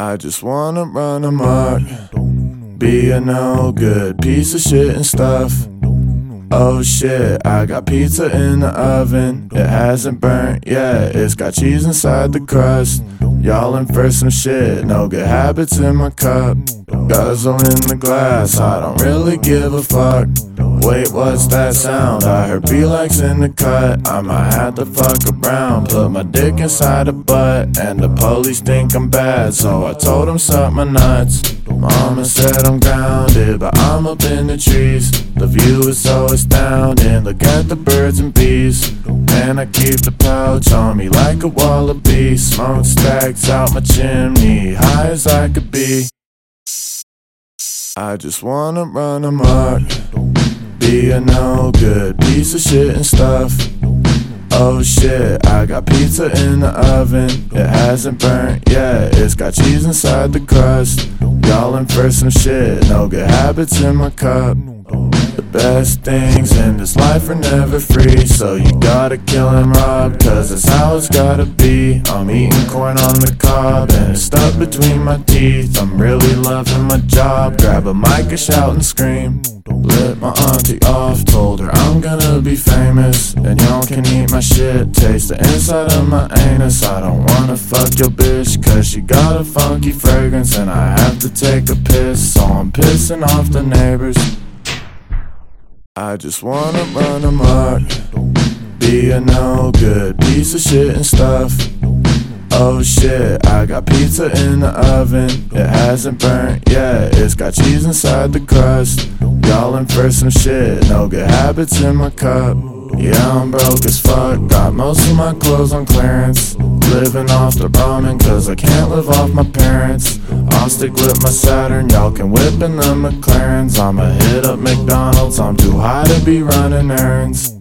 I just wanna run a amok, be a no good piece of shit and stuff. Oh shit, I got pizza in the oven. It hasn't burnt yet, it's got cheese inside the crust. Y'all in for some shit, no good habits in my cup. Guzzle in the glass, I don't really give a fuck. Wait, what's that sound? I heard B-Likes in the cut. I might have to fuck around. Put my dick inside a butt. And the police think I'm bad. So I told them suck my nuts. Mama said I'm grounded, but I'm up in the trees. The view is so astounding. Look at the birds and bees. And I keep the pouch on me like a wallaby. Smoke stacks out my chimney, high as I could be. I just wanna run amok be a no good piece of shit and stuff. Oh shit, I got pizza in the oven. It hasn't burnt yet, it's got cheese inside the crust. Y'all in for some shit, no good habits in my cup. The best things in this life are never free, so you gotta kill and rob, cause that's how it's gotta be. I'm eating corn on the cob, and it's stuck between my teeth. I'm really loving my job, grab a mic and shout and scream. Lit my auntie off, told her I'm gonna be famous And y'all can eat my shit, taste the inside of my anus. I don't wanna fuck your bitch, cause she got a funky fragrance And I have to take a piss, so I'm pissing off the neighbors. I just wanna run amok Be a no good piece of shit and stuff Oh shit, I got pizza in the oven. It hasn't burnt yet, it's got cheese inside the crust. Y'all in for some shit, no good habits in my cup. Yeah, I'm broke as fuck, got most of my clothes on clearance. Living off the ramen, cause I can't live off my parents. I'll stick with my Saturn, y'all can whip in the McLarens. I'ma hit up McDonald's, I'm too high to be running errands.